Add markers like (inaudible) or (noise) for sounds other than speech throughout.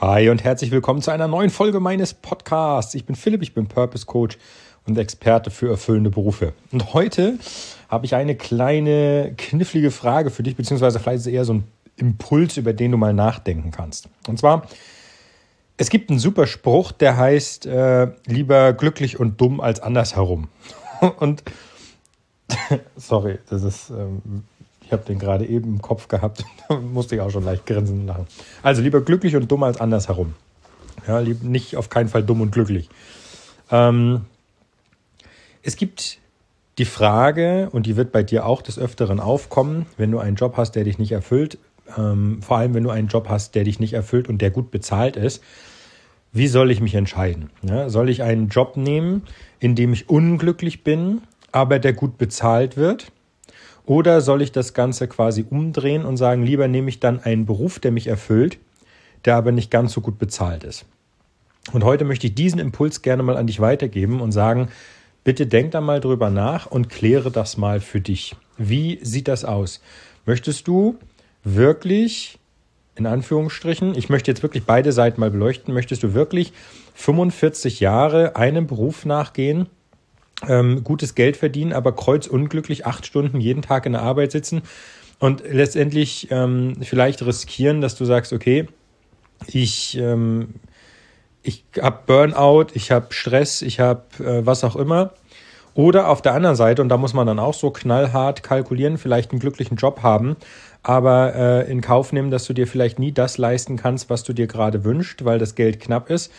Hi und herzlich willkommen zu einer neuen Folge meines Podcasts. Ich bin Philipp, ich bin Purpose Coach und Experte für erfüllende Berufe. Und heute habe ich eine kleine knifflige Frage für dich, beziehungsweise vielleicht ist es eher so ein Impuls, über den du mal nachdenken kannst. Und zwar, es gibt einen super Spruch, der heißt, äh, lieber glücklich und dumm als andersherum. (laughs) Und (laughs) sorry, das ist ähm, ich habe den gerade eben im Kopf gehabt, (laughs) da musste ich auch schon leicht grinsen lachen. Also lieber glücklich und dumm als andersherum. Ja, nicht auf keinen Fall dumm und glücklich. Ähm, es gibt die Frage, und die wird bei dir auch des Öfteren aufkommen, wenn du einen Job hast, der dich nicht erfüllt, ähm, vor allem wenn du einen Job hast, der dich nicht erfüllt und der gut bezahlt ist, wie soll ich mich entscheiden? Ja, soll ich einen Job nehmen, in dem ich unglücklich bin, aber der gut bezahlt wird? Oder soll ich das Ganze quasi umdrehen und sagen, lieber nehme ich dann einen Beruf, der mich erfüllt, der aber nicht ganz so gut bezahlt ist. Und heute möchte ich diesen Impuls gerne mal an dich weitergeben und sagen, bitte denk da mal drüber nach und kläre das mal für dich. Wie sieht das aus? Möchtest du wirklich, in Anführungsstrichen, ich möchte jetzt wirklich beide Seiten mal beleuchten, möchtest du wirklich 45 Jahre einem Beruf nachgehen, ähm, gutes Geld verdienen, aber kreuzunglücklich acht Stunden jeden Tag in der Arbeit sitzen und letztendlich ähm, vielleicht riskieren, dass du sagst, okay, ich, ähm, ich habe Burnout, ich habe Stress, ich habe äh, was auch immer. Oder auf der anderen Seite, und da muss man dann auch so knallhart kalkulieren, vielleicht einen glücklichen Job haben, aber äh, in Kauf nehmen, dass du dir vielleicht nie das leisten kannst, was du dir gerade wünschst, weil das Geld knapp ist.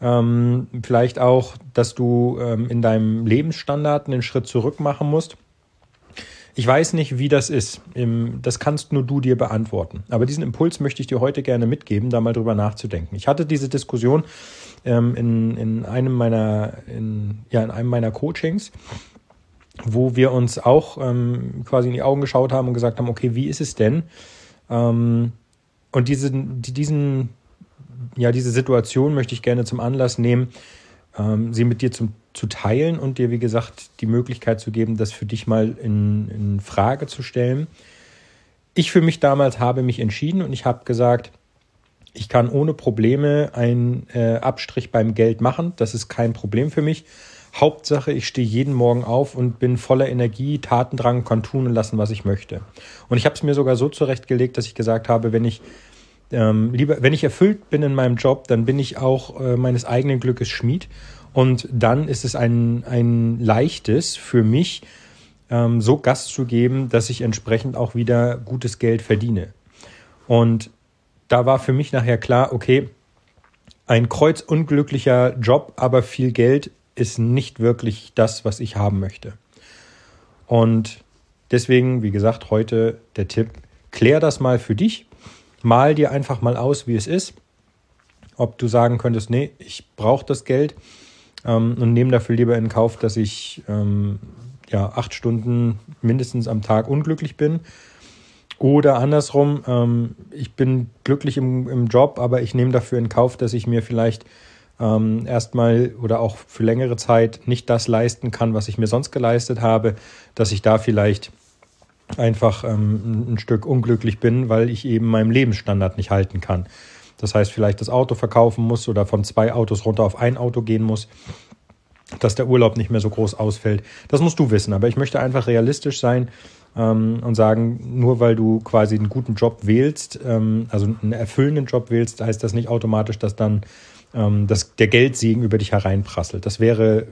Ähm, vielleicht auch, dass du ähm, in deinem Lebensstandard einen Schritt zurück machen musst. Ich weiß nicht, wie das ist. Das kannst nur du dir beantworten. Aber diesen Impuls möchte ich dir heute gerne mitgeben, da mal drüber nachzudenken. Ich hatte diese Diskussion ähm, in, in einem meiner, in, ja, in einem meiner Coachings wo wir uns auch ähm, quasi in die Augen geschaut haben und gesagt haben, okay, wie ist es denn? Ähm, und diese, die, diesen, ja, diese Situation möchte ich gerne zum Anlass nehmen, ähm, sie mit dir zum, zu teilen und dir, wie gesagt, die Möglichkeit zu geben, das für dich mal in, in Frage zu stellen. Ich für mich damals habe mich entschieden und ich habe gesagt, ich kann ohne Probleme einen äh, Abstrich beim Geld machen. Das ist kein Problem für mich. Hauptsache, ich stehe jeden Morgen auf und bin voller Energie, Tatendrang, kann tun und lassen, was ich möchte. Und ich habe es mir sogar so zurechtgelegt, dass ich gesagt habe, wenn ich ähm, lieber, wenn ich erfüllt bin in meinem Job, dann bin ich auch äh, meines eigenen Glückes Schmied. Und dann ist es ein, ein leichtes für mich, ähm, so Gast zu geben, dass ich entsprechend auch wieder gutes Geld verdiene. Und da war für mich nachher klar, okay, ein kreuzunglücklicher Job, aber viel Geld ist nicht wirklich das, was ich haben möchte. Und deswegen, wie gesagt, heute der Tipp, klär das mal für dich, mal dir einfach mal aus, wie es ist, ob du sagen könntest, nee, ich brauche das Geld ähm, und nehme dafür lieber in Kauf, dass ich ähm, ja, acht Stunden mindestens am Tag unglücklich bin. Oder andersrum, ähm, ich bin glücklich im, im Job, aber ich nehme dafür in Kauf, dass ich mir vielleicht ähm, erstmal oder auch für längere Zeit nicht das leisten kann, was ich mir sonst geleistet habe, dass ich da vielleicht einfach ähm, ein Stück unglücklich bin, weil ich eben meinem Lebensstandard nicht halten kann. Das heißt, vielleicht das Auto verkaufen muss oder von zwei Autos runter auf ein Auto gehen muss, dass der Urlaub nicht mehr so groß ausfällt. Das musst du wissen. Aber ich möchte einfach realistisch sein ähm, und sagen, nur weil du quasi einen guten Job wählst, ähm, also einen erfüllenden Job wählst, heißt das nicht automatisch, dass dann ähm, dass der Geldsegen über dich hereinprasselt. Das wäre,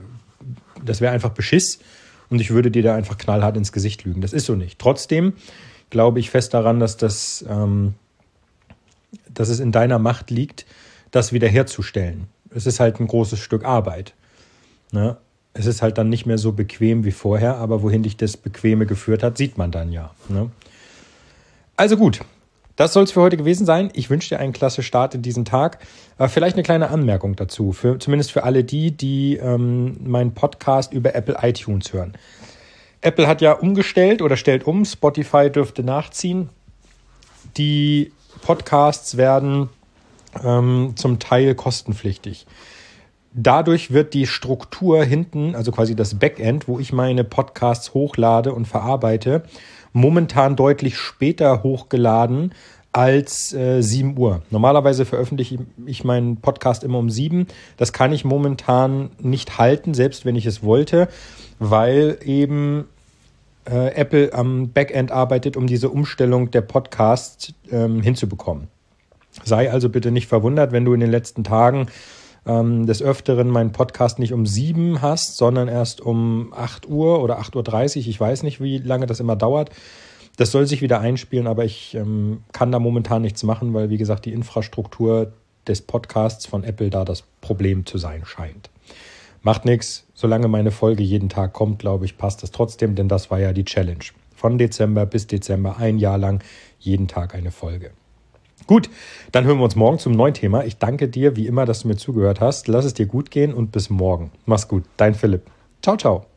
das wäre einfach Beschiss und ich würde dir da einfach knallhart ins Gesicht lügen. Das ist so nicht. Trotzdem glaube ich fest daran, dass das, ähm, dass es in deiner Macht liegt, das wiederherzustellen. Es ist halt ein großes Stück Arbeit. Ne? Es ist halt dann nicht mehr so bequem wie vorher, aber wohin dich das Bequeme geführt hat, sieht man dann ja. Ne? Also gut, das soll es für heute gewesen sein. Ich wünsche dir einen klasse Start in diesen Tag. Äh, vielleicht eine kleine Anmerkung dazu, für, zumindest für alle die, die ähm, meinen Podcast über Apple iTunes hören. Apple hat ja umgestellt oder stellt um, Spotify dürfte nachziehen. Die Podcasts werden ähm, zum Teil kostenpflichtig. Dadurch wird die Struktur hinten, also quasi das Backend, wo ich meine Podcasts hochlade und verarbeite, momentan deutlich später hochgeladen als äh, 7 Uhr. Normalerweise veröffentliche ich meinen Podcast immer um 7. Das kann ich momentan nicht halten, selbst wenn ich es wollte, weil eben äh, Apple am Backend arbeitet, um diese Umstellung der Podcasts ähm, hinzubekommen. Sei also bitte nicht verwundert, wenn du in den letzten Tagen ähm, des Öfteren meinen Podcast nicht um 7 hast, sondern erst um 8 Uhr oder 8.30 Uhr. Ich weiß nicht, wie lange das immer dauert. Das soll sich wieder einspielen, aber ich ähm, kann da momentan nichts machen, weil, wie gesagt, die Infrastruktur des Podcasts von Apple da das Problem zu sein scheint. Macht nichts, solange meine Folge jeden Tag kommt, glaube ich, passt das trotzdem, denn das war ja die Challenge. Von Dezember bis Dezember, ein Jahr lang, jeden Tag eine Folge. Gut, dann hören wir uns morgen zum neuen Thema. Ich danke dir wie immer, dass du mir zugehört hast. Lass es dir gut gehen und bis morgen. Mach's gut, dein Philipp. Ciao, ciao.